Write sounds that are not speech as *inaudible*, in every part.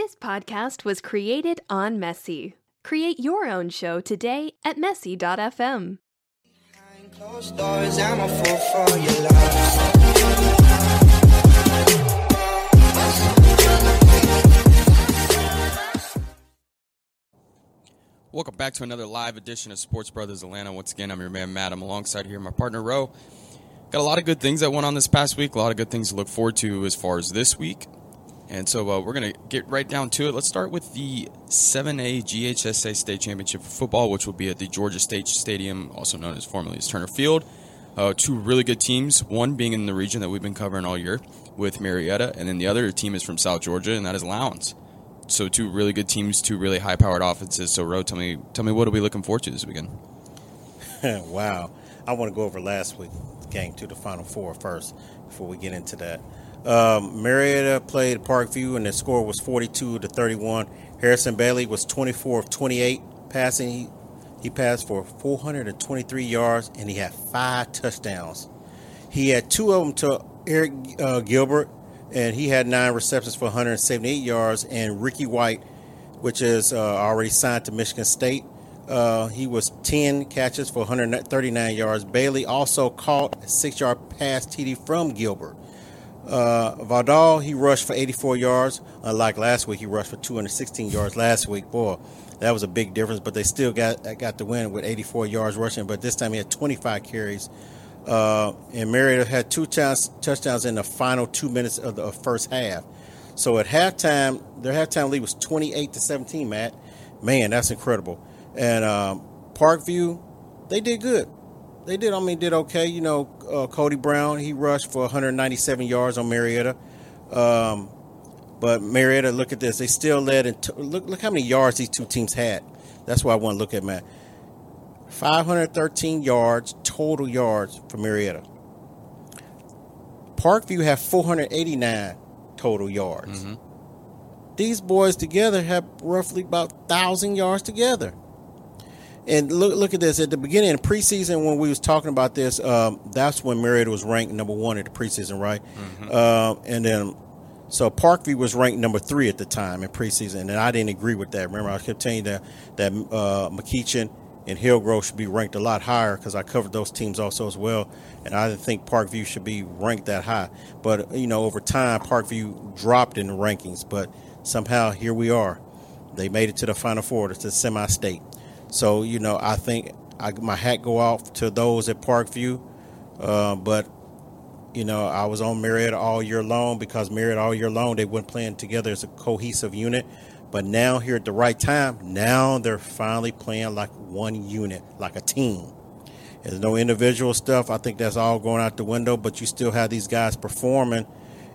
This podcast was created on Messy. Create your own show today at messy.fm. Welcome back to another live edition of Sports Brothers Atlanta. Once again, I'm your man Matt. I'm alongside here my partner Ro. Got a lot of good things that went on this past week. A lot of good things to look forward to as far as this week. And so uh, we're going to get right down to it. Let's start with the 7A GHSA State Championship for football, which will be at the Georgia State Stadium, also known as formerly as Turner Field. Uh, two really good teams, one being in the region that we've been covering all year with Marietta, and then the other team is from South Georgia, and that is Lowndes. So two really good teams, two really high-powered offenses. So, Ro, tell me, tell me, what are we looking forward to this weekend? *laughs* wow. I want to go over last week's game to the Final Four first before we get into that. Um, Marietta played Parkview, and the score was 42 to 31. Harrison Bailey was 24 of 28 passing. He, he passed for 423 yards, and he had five touchdowns. He had two of them to Eric uh, Gilbert, and he had nine receptions for 178 yards. And Ricky White, which is uh, already signed to Michigan State, uh, he was 10 catches for 139 yards. Bailey also caught a six yard pass TD from Gilbert. Uh, Vidal, he rushed for 84 yards. Unlike last week, he rushed for 216 yards last week. Boy, that was a big difference, but they still got got the win with 84 yards rushing. But this time he had 25 carries. Uh, and Marietta had two chance, touchdowns in the final two minutes of the first half. So at halftime, their halftime lead was 28 to 17. Matt, man, that's incredible. And um, Parkview, they did good. They did. I mean, did okay. You know, uh, Cody Brown, he rushed for 197 yards on Marietta. Um, but Marietta, look at this. They still led. And t- look, look how many yards these two teams had. That's why I want to look at Matt. 513 yards total yards for Marietta. Parkview have 489 total yards. These boys together have roughly about thousand yards together. And look, look at this. At the beginning of preseason, when we was talking about this, um, that's when Marietta was ranked number one at the preseason, right? Um, and then, so Parkview was ranked number three at the time in preseason, and I didn't agree with that. Remember, I kept telling you that that uh, McEachern and Hillgrove should be ranked a lot higher because I covered those teams also as well, and I didn't think Parkview should be ranked that high. But you know, over time, Parkview dropped in the rankings, but somehow here we are. They made it to the Final Four, to the semi-state. So you know, I think I, my hat go off to those at Parkview, uh, but you know, I was on Marietta all year long because Marietta all year long they weren't playing together as a cohesive unit. But now here at the right time, now they're finally playing like one unit, like a team. There's no individual stuff. I think that's all going out the window. But you still have these guys performing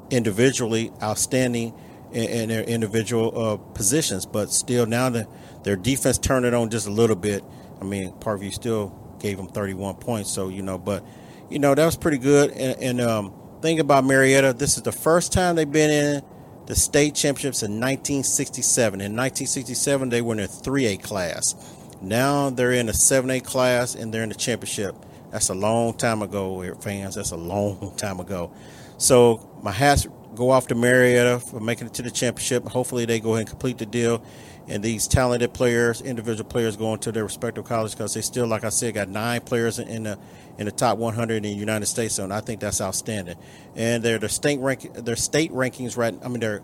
individually, outstanding in, in their individual uh, positions. But still, now the, their defense turned it on just a little bit. I mean, Parkview still gave them 31 points. So you know, but you know that was pretty good. And, and um, think about Marietta. This is the first time they've been in the state championships in 1967. In 1967, they were in a 3A class. Now they're in a 7A class and they're in the championship. That's a long time ago, fans. That's a long *laughs* time ago. So my hats go off to Marietta for making it to the championship. Hopefully, they go ahead and complete the deal. And these talented players, individual players, going to their respective colleges because they still, like I said, got nine players in the in the top 100 in the United States. And I think that's outstanding. And they're the state rank, their state rankings right. I mean, their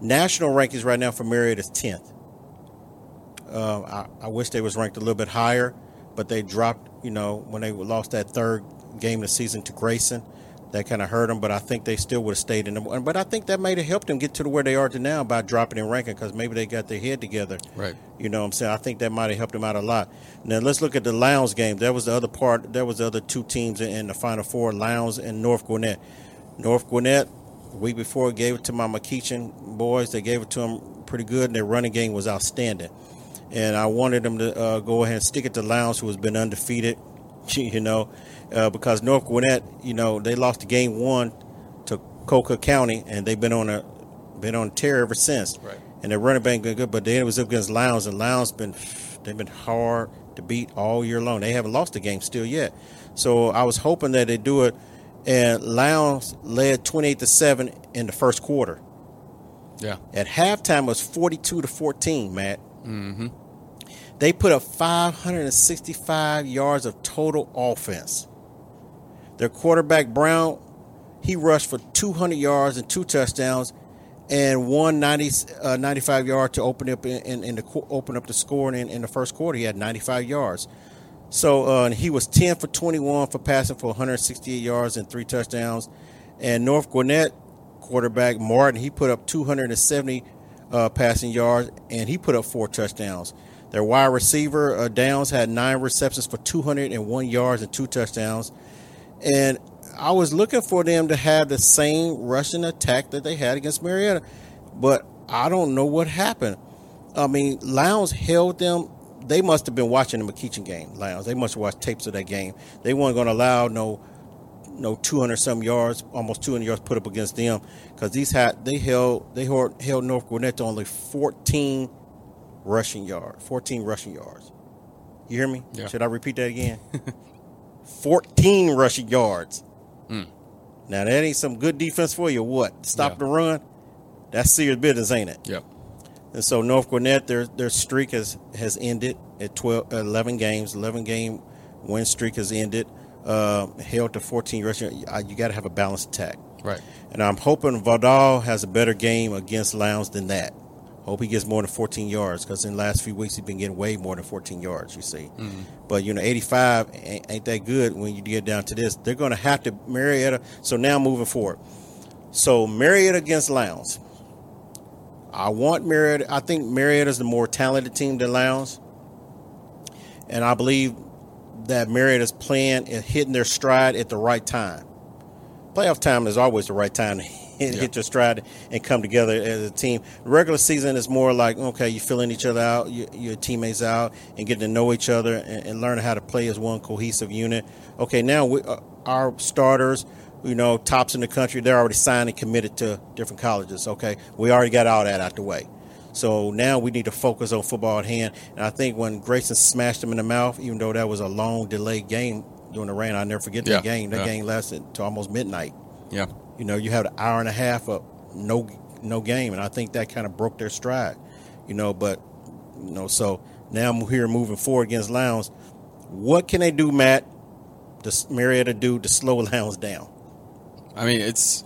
national rankings right now for Marietta is 10th. Uh, I, I wish they was ranked a little bit higher, but they dropped. You know, when they lost that third game of the season to Grayson, that kind of hurt them. But I think they still would have stayed in the. But I think that might have helped them get to where they are to now by dropping in ranking because maybe they got their head together. Right. You know what I'm saying? I think that might have helped them out a lot. Now let's look at the Lowndes game. That was the other part. That was the other two teams in, the Final Four: Lowndes and North Gwinnett. North Gwinnett, week before, gave it to my McEachern boys. They gave it to them pretty good, and their running game was outstanding. And I wanted them to uh, go ahead and stick it to Lowndes, who has been undefeated. *laughs* You know, uh, because North Gwinnett, you know, they lost the game one to Colquitt County, and they've been on a been on tear ever since. Right. And their running back been good, but then it was up against Lowndes, and Lowndes been they've been hard to beat all year long. They haven't lost a game still yet. So I was hoping that they do it. And Lowndes led twenty eight to seven in the first quarter. Yeah. At halftime, it was 42 to 14, Matt. Mm-hmm. They put up 565 yards of total offense. Their quarterback, Brown, he rushed for 200 yards and two touchdowns and one 90, uh, 95 yard to open up in, in, in the open up the score in, in the first quarter. He had 95 yards. So uh, he was 10 for 21 for passing for 168 yards and three touchdowns. And North Gwinnett quarterback Martin, he put up 270 uh, passing yards and he put up four touchdowns. Their wide receiver uh, Downs had nine receptions for 201 yards and two touchdowns. And I was looking for them to have the same rushing attack that they had against Marietta, but I don't know what happened. I mean, Lowndes held them. They must have been watching the McEachern game. Lowndes. They must have watched tapes of that game. They weren't going to allow no, no 200 some yards, almost 200 yards put up against them because these had they held they held, North Gwinnett to only 14 rushing yards. 14 rushing yards. You hear me? Yeah. Should I repeat that again? *laughs* 14 rushing yards. Now that ain't some good defense for you. What? Stop Yeah. the run. That's serious business, ain't it? Yep. And so North Gwinnett, their their streak has has ended at 12, 11 games. Eleven game win streak has ended. Uh, held to fourteen rushing. You got to have a balanced attack. Right. And I'm hoping Vidal has a better game against Lowndes than that. Hope he gets more than 14 yards because in the last few weeks he's been getting way more than 14 yards. You see, mm-hmm. but you know 85 ain't, ain't that good when you get down to this. They're going to have to Marietta. So now moving forward, so Marietta against Lowndes. I want Marietta. I think Marietta's the more talented team than Lowndes, and I believe that Marietta's playing and hitting their stride at the right time playoff time is always the right time to hit, *laughs* Yeah. hit your stride and come together as a team. Regular season is more like okay, you're filling each other out, your, your teammates out, and getting to know each other and, and learn how to play as one cohesive unit. Okay, now we, uh, our starters, you know, tops in the country, they're already signed and committed to different colleges. Okay, we already got all that out the way. So now we need to focus on football at hand. And I think when Grayson smashed him in the mouth, even though that was a long delayed game during the rain, I'll never forget Yeah, that game. That yeah. game lasted to almost midnight. Yeah. You know, you had an hour and a half of no no game, and I think that kind of broke their stride. You know, but you know, so now I'm here moving forward against Lowndes. What can they do, Matt? Does Marietta do to slow *laughs* Lowndes down? I mean, it's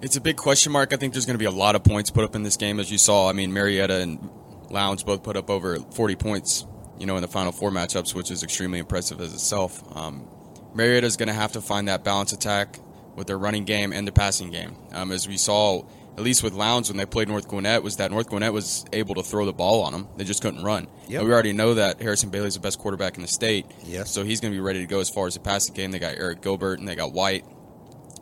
it's a big question mark. I think there's going to be a lot of points put up in this game, as you saw. I mean, Marietta and Lowndes both put up over 40 points, you know, in the final four matchups, which is extremely impressive as itself. Um, is going to have to find that balance attack with their running game and the passing game. Um, as we saw, at least with Lowndes when they played North Gwinnett, was that North Gwinnett was able to throw the ball on them. They just couldn't run. Yep. And we already know that Harrison Bailey is the best quarterback in the state. Yes. So he's going to be ready to go as far as the passing game. They got Eric Gilbert and they got White.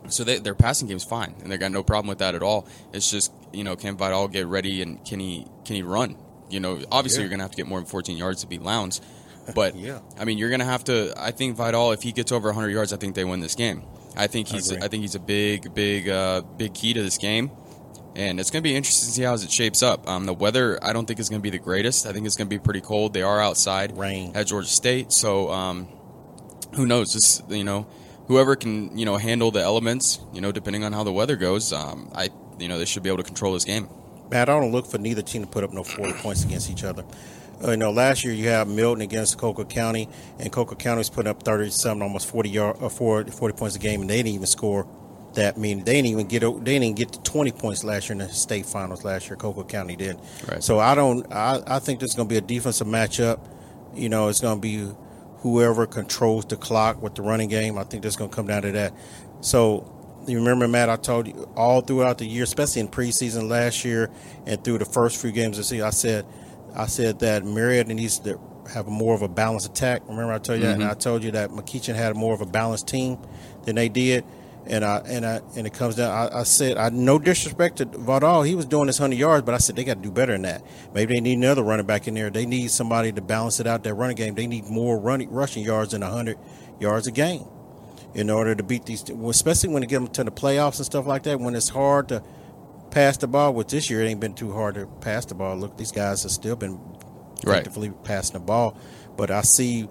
So they, their passing game's fine, and they got no problem with that at all. It's just you know can Vidal get ready and can he can he run? You know, obviously Yeah. you're gonna have to get more than 14 yards to beat Lowndes, but *laughs* Yeah. I mean you're gonna have to. I think Vidal, if he gets over 100 yards, I think they win this game. I think he's agree. I think he's a big big uh, big key to this game. And it's going to be interesting to see how it shapes up. Um, the weather, I don't think is going to be the greatest. I think it's going to be pretty cold. They are outside Rain. at Georgia State, so um, who knows? Just you know, whoever can you know handle the elements, you know, depending on how the weather goes, um, I you know they should be able to control this game. Matt, I don't look for neither team to put up no 40 points against each other. Uh, you know, last year you have Milton against Colquitt County, and Colquitt County was putting up 30 something, almost 40 yard, uh, 40, 40 points a game, and they didn't even score that. I mean, they didn't even get they didn't even get to 20 points last year in the state finals. Last year, Colquitt County did. Right. So I don't. I, I think there's going to be a defensive matchup. You know, it's going to be whoever controls the clock with the running game. I think that's going to come down to that. So you remember, Matt, I told you all throughout the year, especially in preseason last year and through the first few games of the season, I said, I said that Marietta needs to have more of a balanced attack. Remember, I told you that, mm-hmm. and I told you that McEachern had more of a balanced team than they did. And I and I and it comes down. I, I said, I no disrespect to Vidal, he was doing his hundred yards, but I said they got to do better than that. Maybe they need another running back in there. They need somebody to balance it out. Their running game, they need more running rushing yards than hundred yards a game in order to beat these, especially when they get them to the playoffs and stuff like that. When it's hard to pass the ball, which this year it ain't been too hard to pass the ball. Look, these guys have still been Right. effectively passing the ball, but I see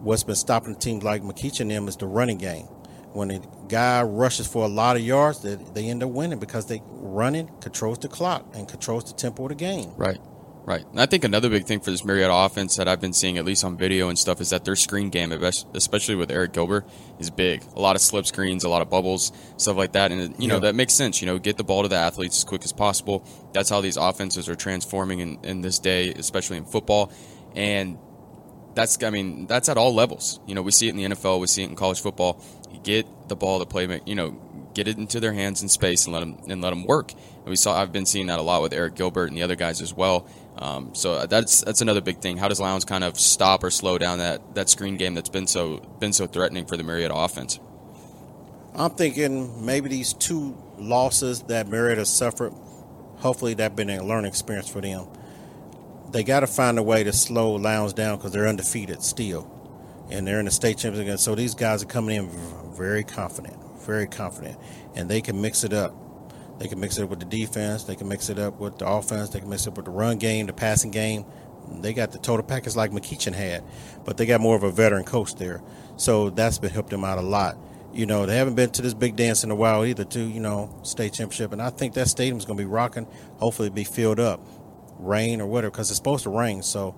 what's been stopping teams like McKeach and them is the running game. when a guy rushes for a lot of yards, they, they end up winning because they running controls the clock and controls the tempo of the game. Right. Right. And I think another big thing for this Marietta offense that I've been seeing, at least on video and stuff, is that their screen game, especially with Eric Gilbert, is big. A lot of slip screens, a lot of bubbles, stuff like that. And, you know, Yeah. that makes sense. You know, get the ball to the athletes as quick as possible. That's how these offenses are transforming in, in this day, especially in football. And that's, I mean, that's at all levels. You know, we see it in the NFL, we see it in college football. You get the ball to play, you know, get it into their hands in space and let them and let them work. And we saw I've been seeing that a lot with Eric Gilbert and the other guys as well. Um, so that's that's another big thing. How does Lowndes kind of stop or slow down that, that screen game that's been so been so threatening for the Marietta offense? I'm thinking maybe these two losses that Marietta suffered, hopefully that's been a learning experience for them. They got to find a way to slow Lowndes down because they're undefeated still, and they're in the state championship. So these guys are coming in very confident, very confident, and they can mix it up. They can mix it up with the defense. They can mix it up with the offense. They can mix it up with the run game, the passing game. They got the total package like McEachern had, but they got more of a veteran coach there. So that's been helped them out a lot. You know, they haven't been to this big dance in a while either, too, you know, state championship. And I think that stadium's going to be rocking. Hopefully, it'll be filled up, rain or whatever, because it's supposed to rain. So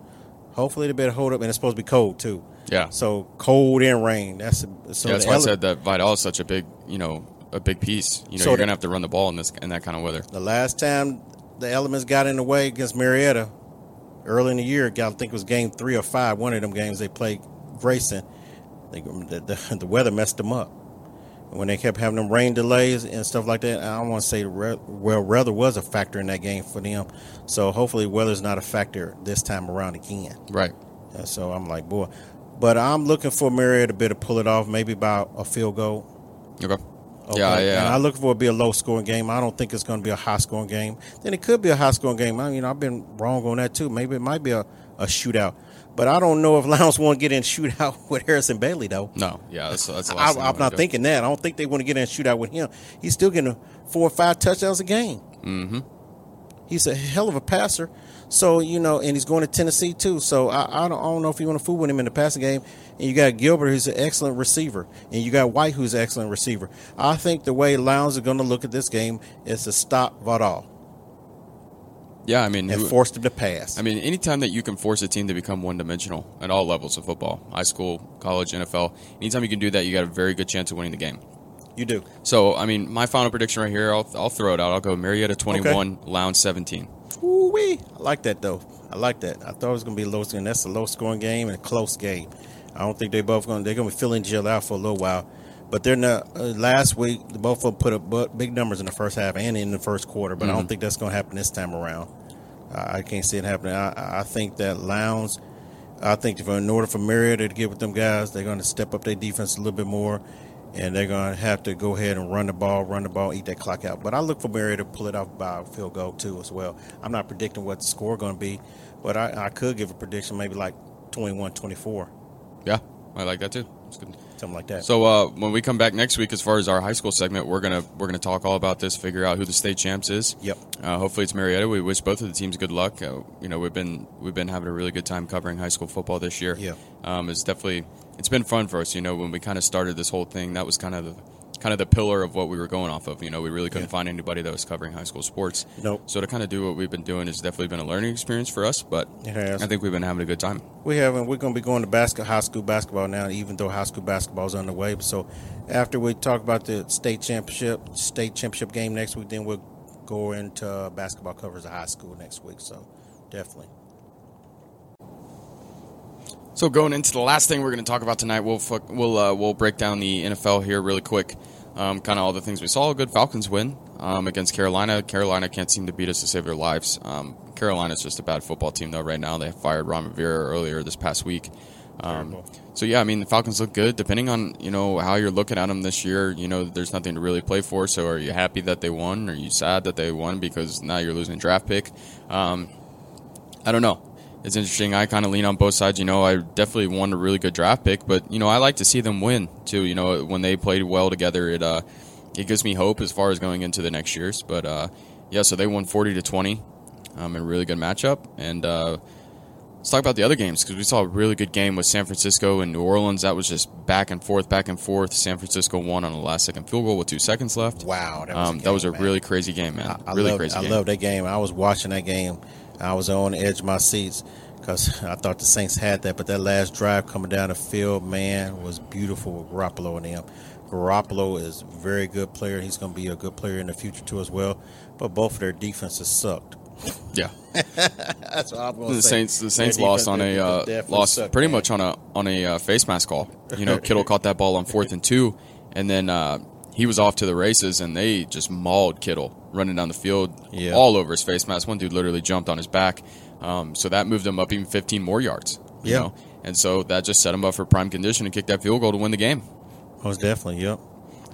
hopefully, they better hold up. And it's supposed to be cold, too. Yeah. So cold and rain. That's so yeah, that's why I said that Vidal is such a big, you know, a big piece. You know, So you're gonna have to run the ball in this in that kind of weather. The last time the elements got in the way against Marietta, early in the year, I think it was game three or five, one of them games they played Grayson. They, the, the, the weather messed them up. When they kept having them rain delays and stuff like that, I don't want to say well, weather was a factor in that game for them. So hopefully, weather's not a factor this time around again. Right. And so I'm like, boy, but I'm looking for Marietta to be able to pull it off, maybe by a field goal. Okay. Okay. Yeah, yeah. And I look for it to be a low scoring game. I don't think it's going to be a high scoring game. Then it could be a high scoring game. I mean, I've been wrong on that too. Maybe it might be a, a shootout. But I don't know if *laughs* Lowndes want to get in shootout *laughs* with Harrison Bailey though. No. Yeah. That's that's I, last thing I I'm not do. thinking that. I don't think they want to get in a shootout with him. He's still getting four or five touchdowns a game. Mm-hmm. He's a hell of a passer. So you know, and he's going to Tennessee too. So I, I, don't, I don't know if you want to fool with him in the passing game. And you got Gilbert, who's an excellent receiver, and you got White, who's an excellent receiver. I think the way Lowndes are going to look at this game is to stop Vidal Yeah. I mean, and who- force them to pass. I mean, anytime that you can force a team to become one dimensional at all levels of football, high school, college, NFL, anytime you can do that, you got a very good chance of winning the game. You do. So, I mean, my final prediction right here, I'll, I'll throw it out. I'll go Marietta 21, Lowndes 17. Ooh wee! I like that though. I like that. I thought it was going to be low scoring. That's a low scoring game and a close game. I don't think they both going. They're going to be filling Jill out for a little while. But they're not. Uh, last week, both of them put up big numbers in the first half and in the first quarter. But I don't think that's going to happen this time around. I I can't see it happening. I, I think that Lowndes. I think if in order for Marietta to get with them guys, they're going to step up their defense a little bit more, and they're going to have to go ahead and run the ball, run the ball, eat that clock out. But I look for Marietta to pull it off by a field goal too, as well. I'm not predicting what the score going to be, but I, I could give a prediction maybe like 21-24, Yeah, I like that too. Something like that. So uh, when we come back next week, as far as our high school segment, we're gonna we're gonna talk all about this, figure out who the state champs is. Yep. Uh, hopefully it's Marietta. We wish both of the teams good luck. Uh, you know, we've been we've been having a really good time covering high school football this year. Yeah. Um, it's definitely it's been fun for us. You know, when we kind of started this whole thing, that was kind of the kind of the pillar of what we were going off of. You know, we really couldn't Yeah. find anybody that was covering high school sports. Nope. So to kind of do what we've been doing has definitely been a learning experience for us. But It has. I think we've been having a good time. we haven't. We're going to be going to basket, high school basketball now, even though high school basketball is underway. So after we talk about the state championship, state championship game next week, then we'll go into uh, basketball covers of high school next week. So definitely. So going into the last thing we're going to talk about tonight, we'll fuck, we'll uh, we'll break down the NFL here really quick. Um, kind of all the things we saw. A good Falcons win um, against Carolina. Carolina can't seem to beat us to save their lives. Um, Carolina's just a bad football team though. Right now, they fired Ron Rivera earlier this past week. Um, so yeah, I mean the Falcons look good. Depending on you know how you're looking at them this year, you know there's nothing to really play for. So are you happy that they won? Are you sad that they won because now you're losing a draft pick? Um, I don't know. It's interesting. I kind of lean on both sides. You know, I definitely won a really good draft pick, but you know, I like to see them win too. You know, when they played well together, it uh, it gives me hope as far as going into the next years. But uh, yeah, so they won forty to twenty, um, in a really good matchup, and uh, let's talk about the other games because we saw a really good game with San Francisco and New Orleans. That was just back and forth, back and forth. San Francisco won on the last second field goal with two seconds left. Wow, that was a um, that was a really crazy game, man. I really loved, crazy I game. love that game. I was watching that game. I was on the edge of my seats because I thought the Saints had that. But that last drive coming down the field, man, was beautiful with Garoppolo and them. Garoppolo is a very good player. He's going to be a good player in the future too as well. But both of their defenses sucked. yeah, *laughs* That's what I'm going to the say. Saints the Saints lost on a uh, lost sucked, pretty man. much on a on a uh, face mask call. You know, *laughs* Kittle caught that ball on fourth and two, and then uh, he was off to the races, and they just mauled Kittle running down the field Yeah. all over his face mask. One dude literally jumped on his back, um, so that moved him up even 15 more yards. You Yeah. know? and so that just set him up for prime condition and kicked that field goal to win the game. Most definitely, yep.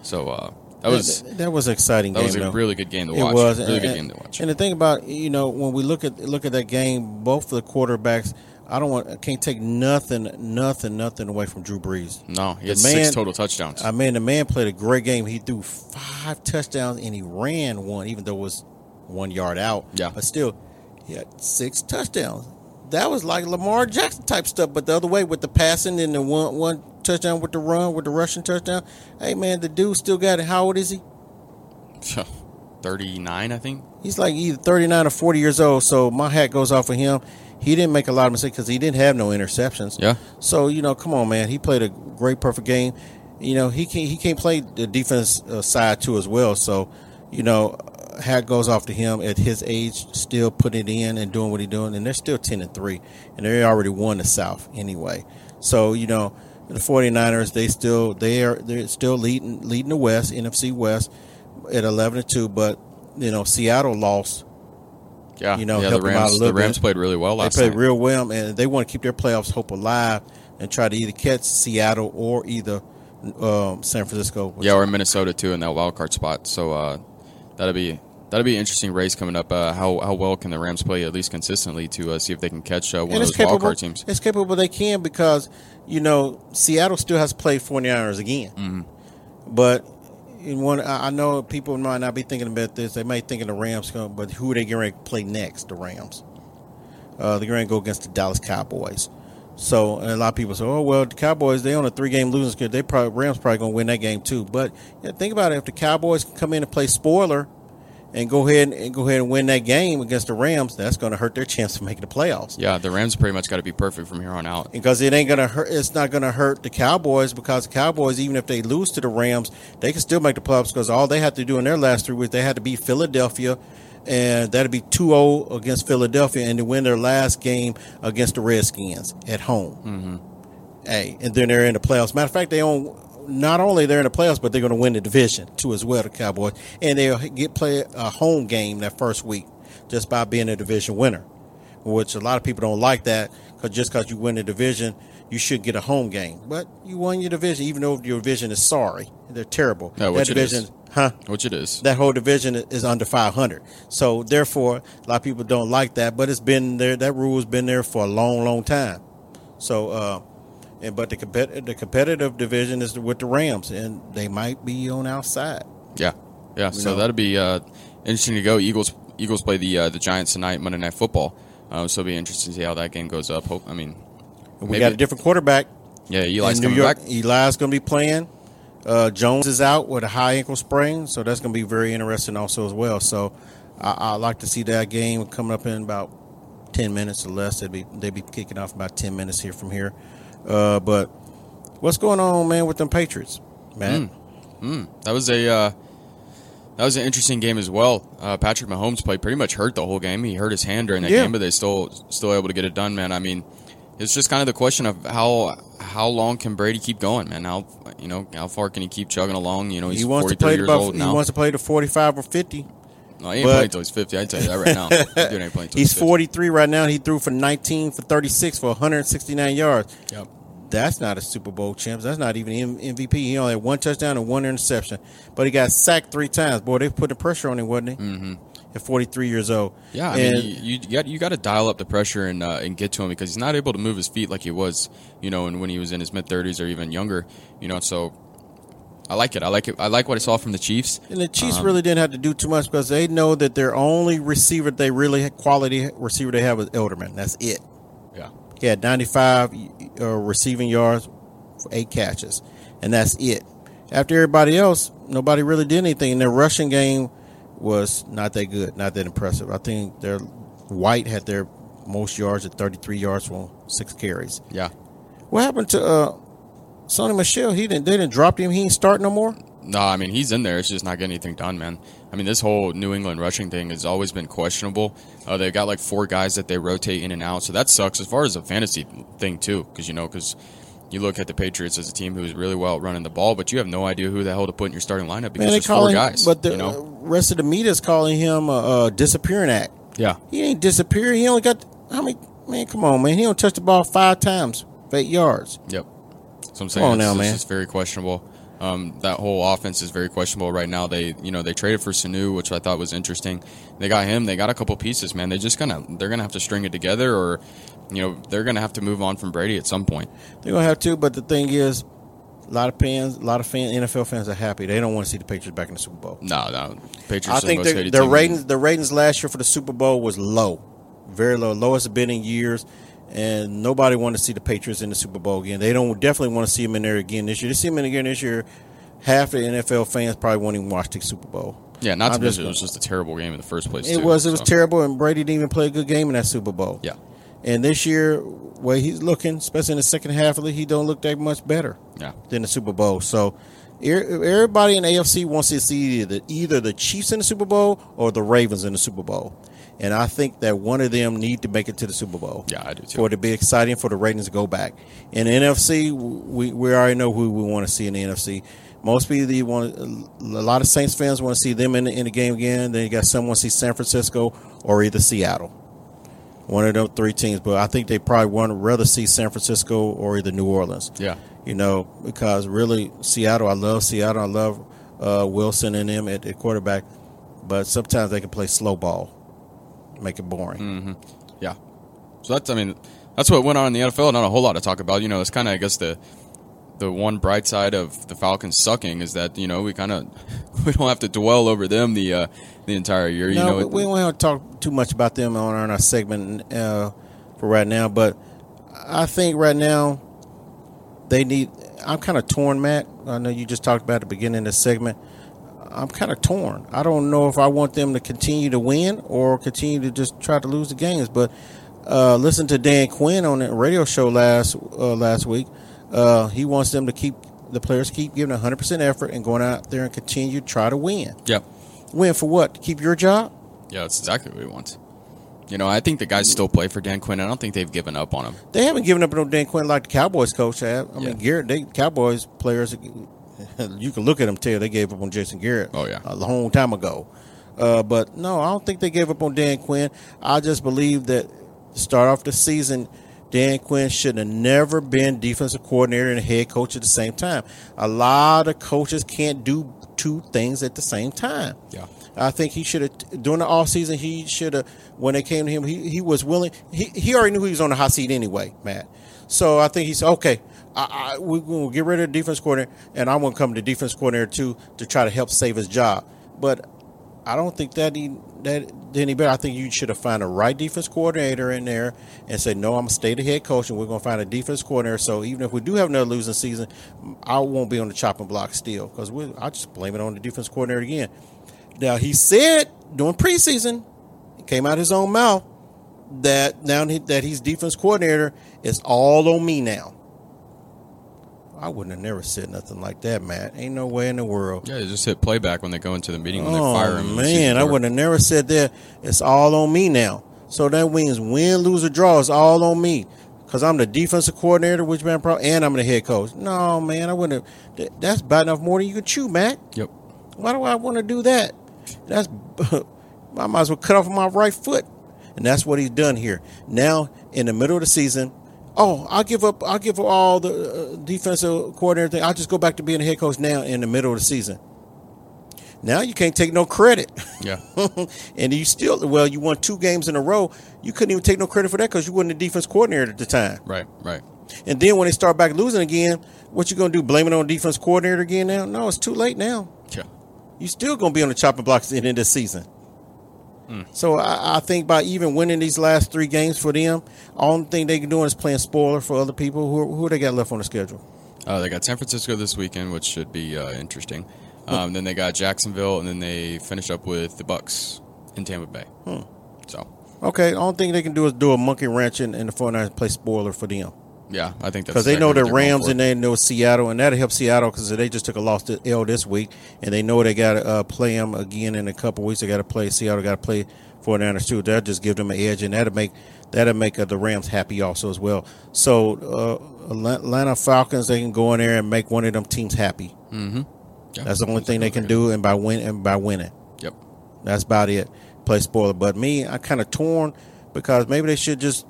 So uh, that was that, that was an exciting that game. was a though. really good game to It watch. was really and, good game to watch. And the thing about you know when we look at look at that game, both of the quarterbacks, I don't want I can't take nothing nothing nothing away from Drew Brees. no, he the had six total touchdowns. I mean, the man played a great game. He threw five touchdowns and he ran one, even though it was one yard out. Yeah. but still, he had six touchdowns. That was like Lamar Jackson type stuff, but the other way with the passing and the one one touchdown with the run with the rushing touchdown. Hey man, the dude still got it. How old is he? *laughs* 39, I think. He's like either 39 or 40 years old. So my hat goes off for him. He didn't make a lot of mistakes because he didn't have no interceptions. Yeah. So you know, come on, man. He played a great, perfect game. You know, he can he can't play the defense uh, side too as well. So, you know, hat goes off to him at his age, still putting it in and doing what he's doing. And they're still 10 and three, and they already won the South anyway. So you know, the 49ers they still they are they're still leading leading the West NFC West at 11 and two, but you know Seattle lost Yeah, You know, yeah, the them out a Rams. The Rams bit. played really well last they played night. real well, and they want to keep their playoffs hope alive and try to either catch Seattle or either um, San Francisco. yeah, or Minnesota too in that wild card spot. So uh, that'll be that'll be an interesting race coming up. Uh, how how well can the Rams play at least consistently to uh, see if they can catch uh, one and of those wild capable. card teams? It's capable they can because you know Seattle still has to play 49ers again. Mm-hmm. But one, I know people might not be thinking about this. They might thinking the Rams, come, but who are they going to play next? The Rams. Uh, they're going to go against the Dallas Cowboys. So a lot of people say, "Oh well, the Cowboys they on a three-game losing skid. They probably Rams probably going to win that game too." But yeah, think about it: if the Cowboys come in and play spoiler and go ahead and go ahead and win that game against the Rams, that's going to hurt their chance of making the playoffs Yeah, the Rams pretty much got to be perfect from here on out. because it ain't gonna hurt. It's not gonna hurt the Cowboys because the Cowboys, even if they lose to the Rams, they can still make the playoffs because all they have to do in their last three weeks, they had to beat Philadelphia, and that'd be 2-0 against Philadelphia, and to win their last game against the Redskins at home. Mm-hmm. Hey, and then they're in the playoffs. Matter of fact, they own. Not only they're in the playoffs, but they're going to win the division too as well. The Cowboys, and they'll get play a home game that first week just by being a division winner which a lot of people don't like that because just because you win the division, you should get a home game. But you won your division, even though your division is sorry. They're terrible. That which it is. division, huh? Which it is. That whole division is under 500. So therefore, a lot of people don't like that. But it's been there. That rule has been there for a long, long time. So, uh, and but the compet- the competitive division is with the Rams, and they might be on our side. Yeah, yeah. So know. that'll be uh, interesting to go. Eagles Eagles play the uh, the Giants tonight, Monday Night Football. Uh, so it'll be interesting to see how that game goes up. Hope I mean, We Maybe- got a different quarterback. yeah, Eli's New York, back. Eli's going to be playing. Uh, Jones is out with a high ankle sprain, so that's going to be very interesting also as well. So I, I like to see that game coming up in about ten minutes or less. They'd be they'd be kicking off about ten minutes here from here. Uh, but what's going on, man, with them Patriots, man? That was a uh, that was an interesting game as well. Uh, Patrick Mahomes played pretty much hurt the whole game. He hurt his hand during that Yeah. game, but they still still able to get it done, man. I mean, it's just kind of the question of how how long can Brady keep going, man? How you know how far can he keep chugging along? You know, he's he wants to play old he now. wants to play to forty five or fifty. No, he ain't but- playing until he's 50. I can tell you that right now. Dude ain't playing *laughs* He's 50. forty three right now. He threw for nineteen for thirty six for one hundred sixty nine yards. Yep. That's not a Super Bowl champ. That's not even MVP. He only had one touchdown and one interception, but he got sacked three times. Boy, they put the pressure on him, wasn't he? Mm-hmm. At 43 years old. Yeah, I And- mean, you, you got you got to dial up the pressure and uh, and get to him because he's not able to move his feet like he was, you know, and when he was in his mid thirties or even younger, you know. So I like it. I like it. I like what I saw from the Chiefs. And the Chiefs Um, really didn't have to do too much because they know that their only receiver, they really had quality receiver they have is Edelman. That's it. Yeah. He had 95 uh, receiving yards, for eight catches, and that's it. After everybody else, nobody really did anything. And their rushing game was not that good, not that impressive. I think their White had their most yards at 33 yards from six carries. Yeah. What happened to uh, Sony Michel? He didn't. They didn't drop him. He ain't start no more. No, I mean he's in there. It's just not getting anything done, man. I mean this whole New England rushing thing has always been questionable. Uh, they've got like four guys that they rotate in and out, so that sucks as far as a fantasy thing too. Because you know, because you look at the Patriots as a team who's really well running the ball, but you have no idea who the hell to put in your starting lineup because Man, there's four calling, guys. but the you know, uh, rest of the media is calling him a, a disappearing act. yeah, He ain't disappearing. He only got how many? Man, come on, man. He don't touch the ball five times for eight yards. yep. So I'm saying on it's, now, man. just very questionable. Um, that whole offense is very questionable right now. They, you know, they traded for Sanu, which I thought was interesting. They got him. They got a couple pieces, man. They just gonna they're gonna have to string it together, or you know, they're gonna have to move on from Brady at some point. They're gonna have to. But the thing is, a lot of fans, a lot of fan, NFL fans are happy. They don't want to see the Patriots back in the Super Bowl. No, no, Patriots. I think the ratings, the ratings last year for the Super Bowl was low, very low, lowest it's been in years. And nobody wanted to see the Patriots in the Super Bowl again. They don't definitely want to see them in there again this year. They see them in again this year. Half the NFL fans probably won't even watch the Super Bowl. Yeah, not to I'm just mention it was just a terrible game in the first place. It too, was. It was terrible, and Brady didn't even play a good game in that Super Bowl. Yeah, And this year, where he's looking, especially in the second half of it, he don't look that much better yeah, than the Super Bowl. So er- everybody in AFC wants to see either, either the Chiefs in the Super Bowl or the Ravens in the Super Bowl. And I think that one of them need to make it to the Super Bowl. Yeah, I do too. For it to be exciting for the ratings to go back. In the NFC, we, we already know who we want to see in the NFC. Most people want a lot of Saints fans want to see them in the, in the game again. Then you got someone see San Francisco or either Seattle. One of those three teams, but I think they probably want to rather see San Francisco or either New Orleans yeah, you know, because really Seattle, I love Seattle, I love uh, Wilson and them at, at quarterback, but sometimes they can play slow ball, make it boring. yeah. So that's, I mean, that's what went on in the NFL. Not a whole lot to talk about. You know, it's kind of, I guess, the the one bright side of the Falcons sucking is that you know we kind of *laughs* we don't have to dwell over them the uh, the entire year. You no, know, we, it- we don't to talk too much about them on, on our segment uh, for right now, but I think right now they need. I'm kind of torn, Matt. I know you just talked about the beginning of the segment. I'm kind of torn. I don't know if I want them to continue to win or continue to just try to lose the games. But uh, listen to Dan Quinn on the radio show last uh, last week. Uh, he wants them to keep the players keep giving 100 percent effort and going out there and continue to try to win. yeah, Win for what? Keep your job? yeah, that's exactly what he wants. You know, I think the guys still play for Dan Quinn. I don't think they've given up on him. They haven't given up on Dan Quinn like the Cowboys coach have. I Yeah. mean, Garrett, they Cowboys players, *laughs* you can look at them tell they gave up on Jason Garrett. Oh, yeah. a long time ago. Uh, but no, I don't think they gave up on Dan Quinn. I just believe that to start off the season, Dan Quinn should have never been defensive coordinator and head coach at the same time. A lot of coaches can't do two things at the same time. Yeah. I think he should have during the off season. He should have when they came to him. He, he was willing. He, he already knew he was on the hot seat anyway, Matt. So I think he said, okay, I, I, we're going to get rid of the defense coordinator, and I'm going to come to defense coordinator too to try to help save his job. But I don't think that he that did any better. I think you should have found a right defense coordinator in there and say, no, I'm gonna stay the head coach, and we're gonna find a defense coordinator. So even if we do have another losing season, I won't be on the chopping block still because I just blame it on the defense coordinator again. Now he said during preseason, it came out his own mouth that now that he's defense coordinator is all on me now. I wouldn't have never said nothing like that, Matt. Ain't no way in the world. Yeah, they just hit playback when they go into the meeting when Oh they fire him. man, I wouldn't have never said that. It's all on me now. So that means win, lose, or draw is all on me because I'm the defensive coordinator, which man, pro, and I'm the head coach. No, man, I wouldn't. Have, that's bad enough more than you can chew, Matt. Yep. Why do I want to do that? That's *laughs* I might as well cut off my right foot, and that's what he's done here. Now in the middle of the season, oh, I'll give up. I'll give up all the uh, defensive coordinator thing. I'll just go back to being a head coach now in the middle of the season. Now you can't take no credit, Yeah. *laughs* and you still well, you won two games in a row. You couldn't even take no credit for that because you weren't the defense coordinator at the time. right. Right. And then when they start back losing again, what you gonna do? Blame it on defense coordinator again? Now, no, it's too late now Yeah. You still gonna be on the chopping blocks at the end of the season. So I, I think by even winning these last three games for them, only thing they can do is playing spoiler for other people. Who who they got left on the schedule? Uh, they got San Francisco this weekend, which should be uh, interesting. Um, then they got Jacksonville, and then they finish up with the Bucks in Tampa Bay. Hmm. So, Okay, only thing they can do is do a monkey wrench in, in the 49ers and play spoiler for them. Yeah, I think that's Because they know the what they're going Rams and they know Seattle, and that'll help Seattle because they just took a loss to L this week, and they know they got to uh, play them again in a couple weeks. They got to play Seattle, got to play 49ers too. That'll just give them an edge, and that'll make that'll make uh, the Rams happy also as well. So uh, Atlanta Falcons, they can go in there and make one of them teams happy. Yeah, That's the only thing they can do, and by win and by winning. Yep. That's about it. Play spoiler. But me, I kind of torn because maybe they should just.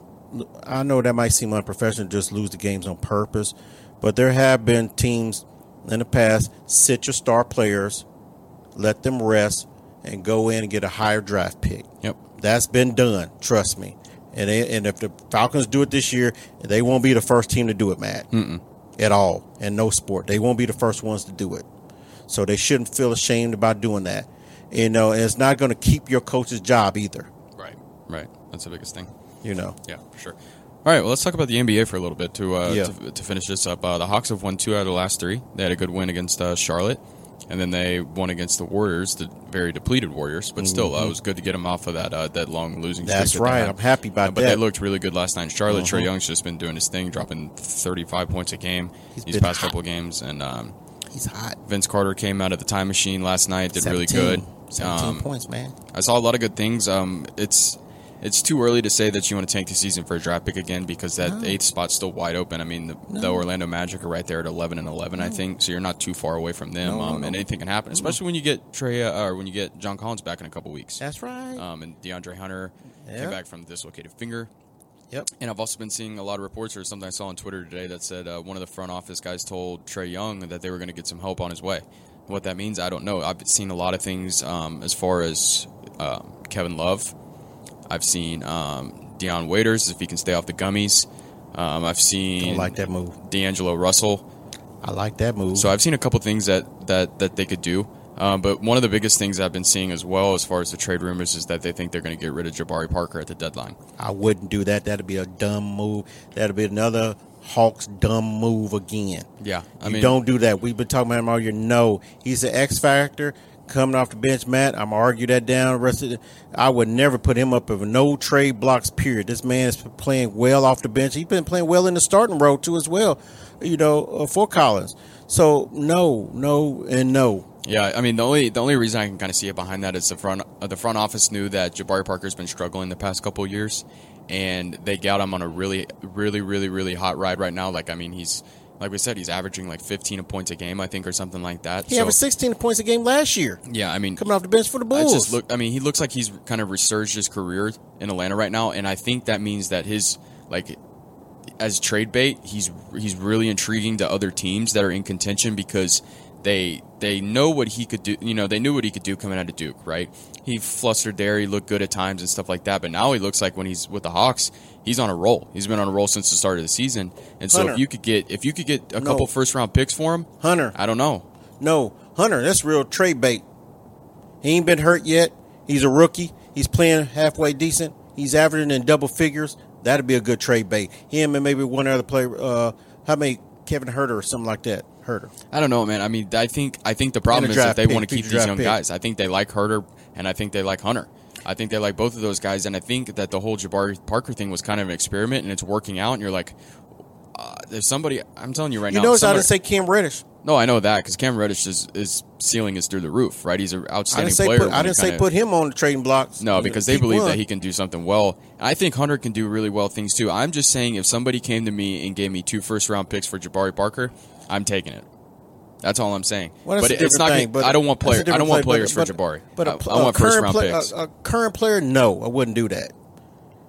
I know that might seem unprofessional, just lose the games on purpose. But there have been teams in the past sit your star players, let them rest, and go in and get a higher draft pick. Yep. That's been done. Trust me. And they, and if the Falcons do it this year, they won't be the first team to do it, Matt. Mm-mm. At all, in no sport, they won't be the first ones to do it. So they shouldn't feel ashamed about doing that. You know, and it's not going to keep your coach's job either. Right. Right. That's the biggest thing. You know, Yeah, for sure. All right, well, let's talk about the NBA for a little bit to uh, Yeah. to, to finish this up. Uh, the Hawks have won two out of the last three. They had a good win against uh, Charlotte, and then they won against the Warriors, the very depleted Warriors. But still, uh, it was good to get them off of that uh, that long losing streak. Mm-hmm. That's that right. I'm happy about Uh, but that. they looked really good last night Charlotte. Trae Mhm. Young's just been doing his thing, dropping 35 points a game He's these past hot. couple of games, and um, he's hot. Vince Carter came out of the time machine last night, did really good. 17 Um, points, man. I saw a lot of good things. Um, it's it's too early to say that you want to tank the season for a draft pick again because that eighth spot's still wide open. I mean, the, the Orlando Magic are right there at eleven and eleven, I think. So you're not too far away from them, No, no, um, no. and anything can happen, especially when you get Trae uh, or when you get John Collins back in a couple weeks. That's right. Um, and DeAndre Hunter Yep. came back from the dislocated finger. yep. And I've also been seeing a lot of reports or something I saw on Twitter today that said uh, one of the front office guys told Trae Young that they were going to get some help on his way. What that means, I don't know. I've seen a lot of things um, as far as um, Kevin Love. I've seen um, Dion Waiters if he can stay off the gummies. Um, I've I seen like that move. D'Angelo Russell. I like that move. So I've seen a couple things that that that they could do. Um, but one of the biggest things I've been seeing as well, as far as the trade rumors, is that they think they're going to get rid of Jabari Parker at the deadline. I wouldn't do that. That'd be a dumb move. That'd be another Hawks dumb move again. Yeah, I you mean, don't do that. We've been talking about him all year. No, he's the X factor coming off the bench. Matt, I'm argue that down. The rest of the, I would never put him up of no trade blocks. Period. This man is playing well off the bench. He's been playing well in the starting role too, as well. You know, uh, for Collins. So no, no, and no. Yeah, I mean the only the only reason I can kind of see it behind that is the front uh, the front office knew that Jabari Parker's been struggling the past couple years, and they got him on a really really really really hot ride right now. Like I mean he's like we said he's averaging like 15 points a game I think or something like that. He So, averaged 16 points a game last year, yeah, I mean coming off the bench for the I Bulls. just look. I mean, he looks like he's kind of resurged his career in Atlanta right now, and I think that means that his like as trade bait, he's he's really intriguing to other teams that are in contention because they they know what he could do. You know, they knew what he could do coming out of Duke, right? He flustered there, he looked good at times and stuff like that, but now he looks like when he's with the Hawks, he's on a roll. He's been on a roll since the start of the season, and so Hunter. if you could get if you could get a No. couple first round picks for him, Hunter. I don't know. No, Hunter, that's real trade bait. He ain't been hurt yet. He's a rookie. He's playing halfway decent. He's averaging in double figures. That'd be a good trade bait. Him and maybe one other player. Uh, how many Kevin Huerter or something like that? Huerter. I don't know, man. I mean, I think I think the problem is that they pick, want to keep these young pick. guys. I think they like Huerter, and I think they like Hunter. I think they like both of those guys, and I think that the whole Jabari Parker thing was kind of an experiment, and it's working out. And you're like, uh, there's somebody. I'm telling you right You now. notice I somebody- didn't say Cam Reddish. no, I know that because Cam Reddish is is ceiling is through the roof, right? He's an I outstanding didn't say player. put, I didn't say kinda- put him on the trading blocks. no, because they believe one. that he can do something well. And I think Hunter can do really well things too. I'm just saying, if somebody came to me and gave me two first round picks for Jabari Parker, I'm taking it. That's all I'm saying. Well, but it's not. thing, but I don't want players. I don't want play, players but- for Jabari. But a, I, I a want first round play- picks. A, a current player, no, I wouldn't do that.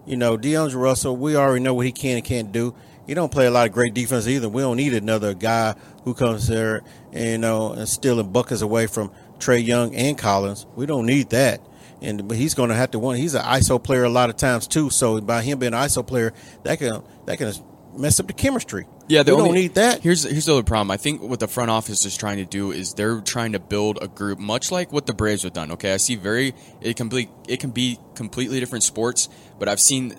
You know, DeAndre Russell, we already know what he can and can't do. He don't play a lot of great defense either. We don't need another guy who comes there and you know and stealing buckets away from Trae Young and Collins. We don't need that. And but he's going to have to want. He's an ISO player a lot of times too. So by him being an ISO player, that can that can mess up the chemistry. Yeah, they only, don't need that. Here's here's the other problem. I think what the front office is trying to do is they're trying to build a group, much like what the Braves have done. Okay, I see very it can be it can be completely different sports, but I've seen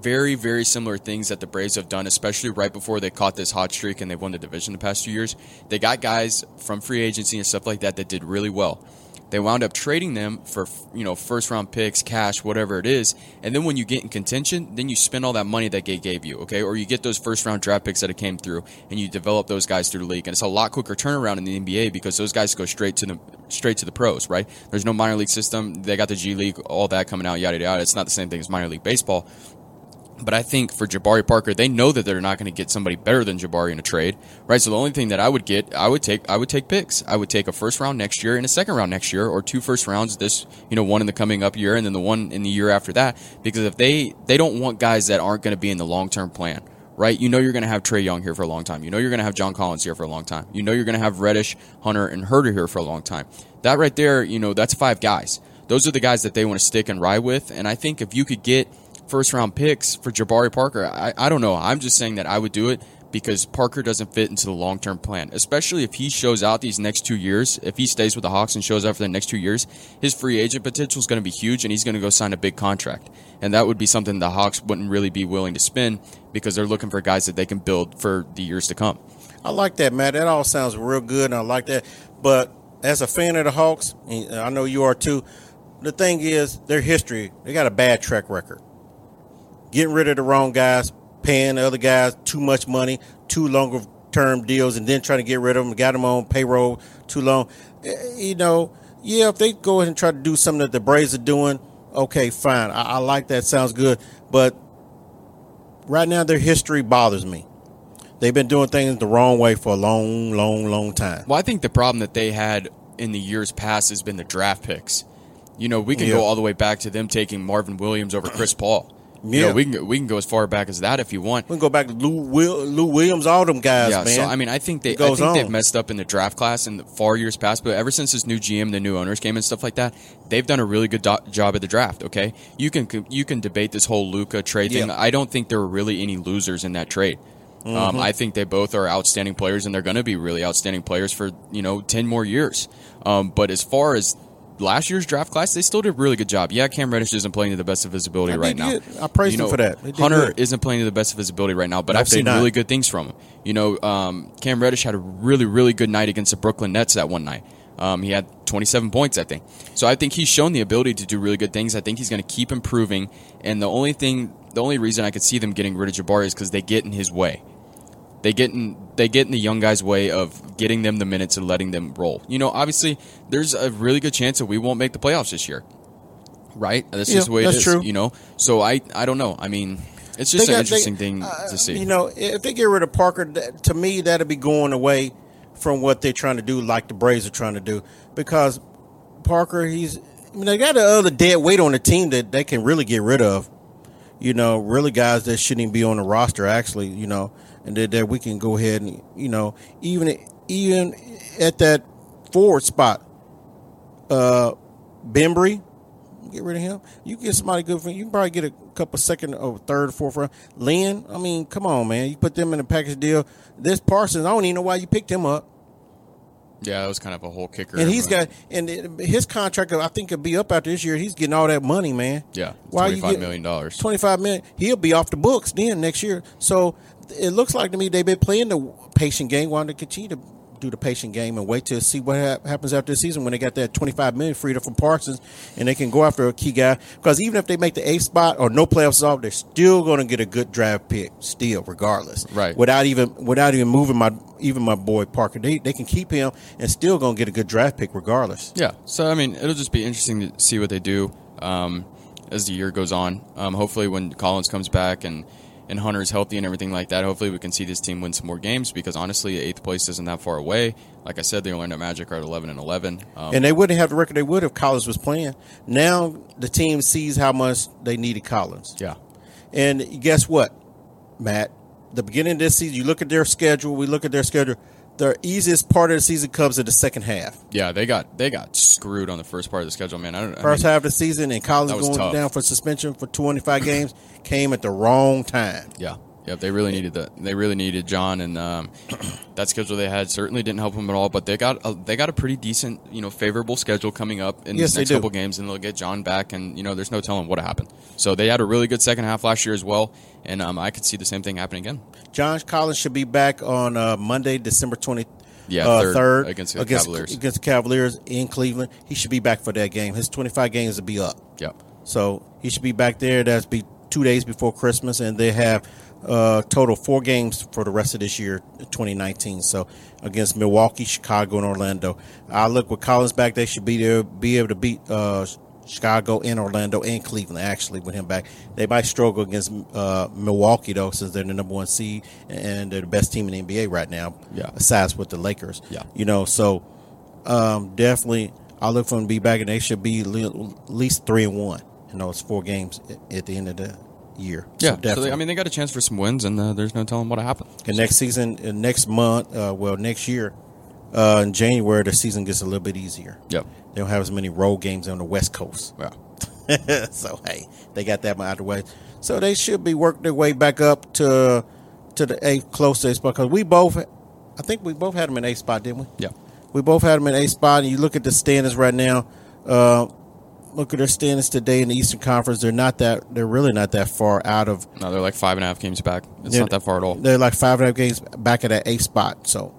very very similar things that the Braves have done, especially right before they caught this hot streak and they won the division the past few years. They got guys from free agency and stuff like that that did really well. They wound up trading them for you know first round picks, cash, whatever it is, and then when you get in contention, then you spend all that money that they gave you, okay? Or you get those first round draft picks that it came through, and you develop those guys through the league, and it's a lot quicker turnaround in the NBA because those guys go straight to the straight to the pros, right? There's no minor league system. They got the G League, all that coming out, yada yada. It's not the same thing as minor league baseball, but I think for Jabari Parker, they know that they're not going to get somebody better than Jabari in a trade, right? So the only thing that I would get, I would take, I would take picks. I would take a first round next year and a second round next year, or two first rounds this, you know, one in the coming up year and then the one in the year after that. Because if they they don't want guys that aren't going to be in the long term plan, right? You know you're going to have Trae Young here for a long time. You know you're going to have John Collins here for a long time. You know you're going to have Reddish, Hunter, and Huerter here for a long time. That right there, you know, that's five guys. Those are the guys that they want to stick and ride with. And I think if you could get first round picks for Jabari Parker. I, I don't know. I'm just saying that I would do it because Parker doesn't fit into the long term plan, especially if he shows out these next two years. If he stays with the Hawks and shows out for the next two years, his free agent potential is going to be huge and he's going to go sign a big contract. And that would be something the Hawks wouldn't really be willing to spend because they're looking for guys that they can build for the years to come. I like that, Matt. That all sounds real good, and I like that. But as a fan of the Hawks, I know you are too. The thing is, their history, they got a bad track record. Getting rid of the wrong guys, paying the other guys too much money, too longer term deals, and then trying to get rid of them, got them on payroll too long. Eh, You know, yeah, if they go ahead and try to do something that the Braves are doing, okay, fine. I, I like that. Sounds good. But right now, their history bothers me. They've been doing things the wrong way for a long, long, long time. Well, I think the problem that they had in the years past has been the draft picks. You know, we can Yeah. go all the way back to them taking Marvin Williams over Chris Paul. You Yeah. know, we can go- we can go as far back as that if you want. We can go back to Lou, Will, Lou Williams, all them guys, yeah, man. so I mean, I think they, I think they've messed up in the draft class in the far years past. But ever since this new GM, the new owners came and stuff like that, they've done a really good do- job at the draft. Okay, you can you can debate this whole Luka trade thing. Yeah. I don't think there were really any losers in that trade. Mm-hmm. Um, I think they both are outstanding players, and they're going to be really outstanding players for you know ten more years. Um, but as far as last year's draft class, they still did a really good job. Yeah, Cam Reddish isn't playing to the best of his ability right now. I praise You know, for that. Hunter good. isn't playing to the best of his ability right now, but Nope, I've seen not. really good things from him. You know, um, Cam Reddish had a really, really good night against the Brooklyn Nets that one night. Um, he had 27 points, I think. So I think he's shown the ability to do really good things. I think he's going to keep improving. And the only thing, the only reason I could see them getting rid of Jabari is because they get in his way. They get in they get in the young guys' way of getting them the minutes and letting them roll. You know, obviously, there's a really good chance that we won't make the playoffs this year. Right? That's Yeah, just the way it that's is. true. You know, so I I don't know. I mean, it's just They an got- they- interesting thing uh, to see. You know, if they get rid of Parker, to me, that'd be going away from what they're trying to do, like the Braves are trying to do. Because Parker, he's, I mean, they got the other dead weight on the team that they can really get rid of. You know, really guys that shouldn't even be on the roster, actually, you know, and that, that we can go ahead and, you know, even even at that forward spot, uh, Bembry, get rid of him. You get somebody good for you can probably get a couple second or third, fourth round. Len, I mean, come on, man. You put them in a package deal. This Parsons, I don't even know why you picked him up. yeah, that was kind of a whole kicker. And he's got and his contract, I think, could be up after this year. He's getting all that money, man. yeah, Why twenty you million dollars. Twenty five million. He'll be off the books then next year. So it looks like to me they've been playing the patient game. Why don't they continue to do the patient game and wait to see what hap- happens after the season when they got that twenty five million freed up from Parsons and they can go after a key guy? Because even if they make the eighth spot or no playoffs off, they're still going to get a good draft pick still, regardless. Right. Without even without even moving my even my boy Parker, they they can keep him and still going to get a good draft pick regardless. Yeah, so I mean, it'll just be interesting to see what they do um, as the year goes on. Um, hopefully, when Collins comes back and and Hunter's healthy and everything like that, hopefully we can see this team win some more games. Because honestly, eighth place isn't that far away. Like I said, the Orlando Magic are at eleven and eleven. Um, And they wouldn't have the record they would if Collins was playing. Now the team sees how much they needed Collins. yeah, And guess what, Matt? The beginning of this season, you look at their schedule, we look at their schedule. The easiest part of the season comes in the second half. yeah, they got they got screwed on the first part of the schedule, man. I don't. I First mean, half of the season, and Collins going tough. down for suspension for 25 games came at the wrong time. Yeah, Yep, they really needed that. They really needed John, and um, *clears throat* that schedule they had certainly didn't help them at all. But they got a, they got a pretty decent, you know, favorable schedule coming up in Yes, they next couple games, and they'll get John back, and you know, there's no telling what happened. So they had a really good second half last year as well, and um, I could see the same thing happening again. John Collins should be back on uh, Monday, December twenty. Yeah, uh, third third against the Cavaliers. Against the Cavaliers in Cleveland, he should be back for that game. His twenty-five games will be up, Yep. so he should be back there. That's be two days before Christmas, and they have uh, total four games for the rest of this year, twenty nineteen. So against Milwaukee, Chicago, and Orlando. I look with Collins back; they should be there, be able to beat uh, Chicago and Orlando and Cleveland. Actually, with him back, they might struggle against uh, Milwaukee though, since they're the number one seed and they're the best team in the NBA right now. Yeah. Aside with the Lakers. Yeah. You know, so um, definitely, I look for them to be back, and they should be le- at least three and one You know, it's four games at- the end of the year. Yeah. So, definitely. they, I mean, they got a chance for some wins, and uh, there's no telling what happened. and next season, uh, next month, uh, well, next year, uh, in January, the season gets a little bit easier. Yep. They don't have as many road games on the West Coast. Yeah. *laughs* so hey, they got that out of the way. So they should be working their way back up to to the eighth close to eighth spot because we both, I think we both had them in eighth spot, didn't we? Yeah. We both had them in eighth spot, and you look at the standings right now. Uh, look at their standings today in the Eastern Conference. They're not that. They're really not that far out of. No, they're like five and a half games back. It's not that far at all. They're like five and a half games back at that eighth spot. So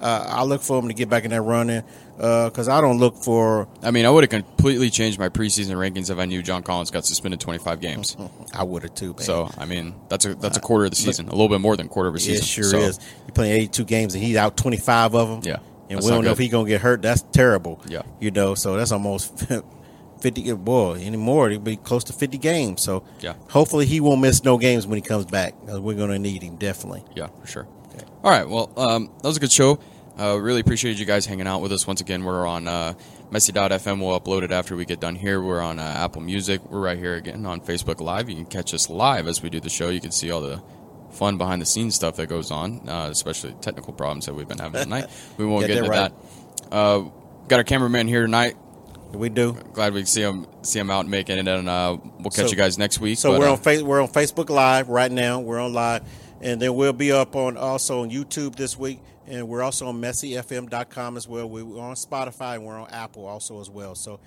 uh, I look for them to get back in that running because I don't look for. I mean, I would have completely changed my preseason rankings if I knew John Collins got suspended 25 games. *laughs* I would have too. So, I mean, that's a that's a quarter of the season, a little bit more than quarter of a season. It sure So, is. You're playing 82 games and he's out 25 of them. Yeah, And we don't know if he's going to get hurt. That's terrible. Yeah. You know, so that's almost *laughs* 50. Boy, anymore, it'll be close to 50 games. So Yeah. hopefully he won't miss no games when he comes back we're going to need him definitely. Yeah, for sure. All right. Well, um, that was a good show. Uh, really appreciated you guys hanging out with us. Once again, we're on uh, Messy.fm. We'll upload it after we get done here. We're on uh, Apple Music. We're right here again on Facebook Live. You can catch us live as we do the show. You can see all the fun behind the scenes stuff that goes on, uh, especially technical problems that we've been having tonight. *laughs* We won't Get get that into right. that. Uh, got our cameraman here tonight. We do. Glad we see him see him out making it, and uh, we'll catch So- you guys next week. So But, we're uh, on face, we're on Facebook Live right now. We're on live, and then we'll be up on also on YouTube this week, and we're also on messyfm.com as well. We're on Spotify and we're on Apple also as well. So